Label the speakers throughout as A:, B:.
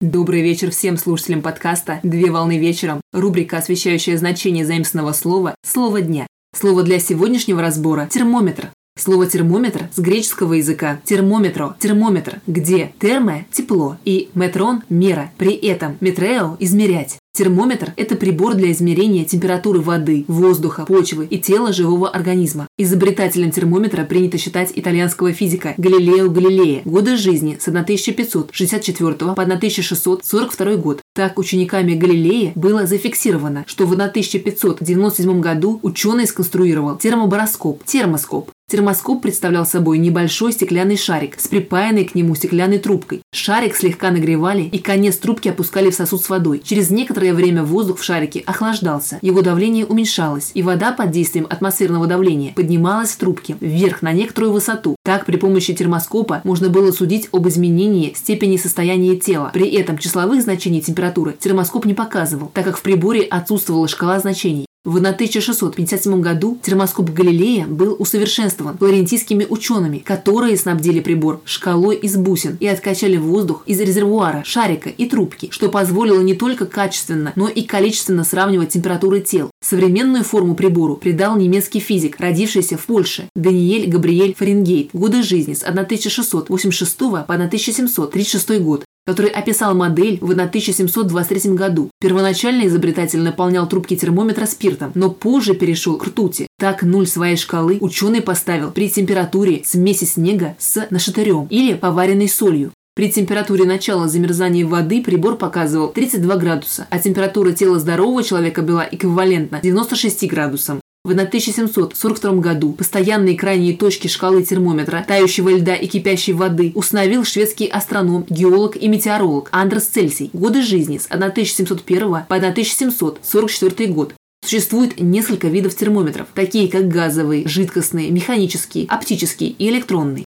A: Добрый вечер всем слушателям подкаста «Две волны вечером», рубрика, освещающая значение заимственного слова «Слово дня». Слово для сегодняшнего разбора – термометр. Слово термометр с греческого языка термометро, термометр, где термо – тепло и метрон – мера, при этом метрео – измерять. Термометр – это прибор для измерения температуры воды, воздуха, почвы и тела живого организма. Изобретателем термометра принято считать итальянского физика Галилео Галилея. Годы жизни с 1564 по 1642 год. Так, учениками Галилея было зафиксировано, что в 1597 году ученый сконструировал термобароскоп, термоскоп, Термоскоп представлял собой небольшой стеклянный шарик с припаянной к нему стеклянной трубкой. Шарик слегка нагревали и конец трубки опускали в сосуд с водой. Через некоторое время воздух в шарике охлаждался, его давление уменьшалось, и вода под действием атмосферного давления поднималась в трубке вверх на некоторую высоту. Так, при помощи термоскопа можно было судить об изменении степени состояния тела. При этом числовых значений температуры термоскоп не показывал, так как в приборе отсутствовала шкала значений. В 1657 году термоскоп Галилея был усовершенствован флорентийскими учеными, которые снабдили прибор шкалой из бусин и откачали воздух из резервуара, шарика и трубки, что позволило не только качественно, но и количественно сравнивать температуры тел. Современную форму прибору придал немецкий физик, родившийся в Польше, Даниэль Габриэль Фаренгейт. Годы жизни с 1686 по 1736 год который описал модель в 1723 году. Первоначально изобретатель наполнял трубки термометра спиртом, но позже перешел к ртути. Так нуль своей шкалы ученый поставил при температуре смеси снега с нашатырем или поваренной солью. При температуре начала замерзания воды прибор показывал 32 градуса, а температура тела здорового человека была эквивалентна 96 градусам. В 1742 году постоянные крайние точки шкалы термометра, тающего льда и кипящей воды установил шведский астроном, геолог и метеоролог Андрес Цельсий. Годы жизни с 1701 по 1744 год. Существует несколько видов термометров, такие как газовые, жидкостные, механические, оптические и электронные.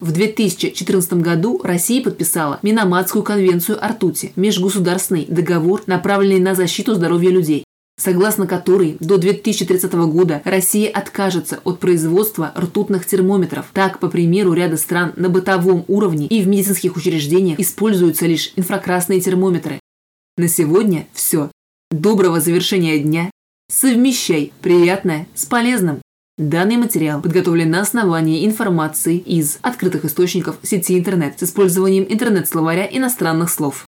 A: В 2014 году Россия подписала Миноматскую конвенцию о ртути, межгосударственный договор, направленный на защиту здоровья людей согласно которой до 2030 года Россия откажется от производства ртутных термометров. Так, по примеру ряда стран на бытовом уровне и в медицинских учреждениях используются лишь инфракрасные термометры. На сегодня все. Доброго завершения дня. Совмещай приятное с полезным. Данный материал подготовлен на основании информации из открытых источников сети интернет с использованием интернет-словаря иностранных слов.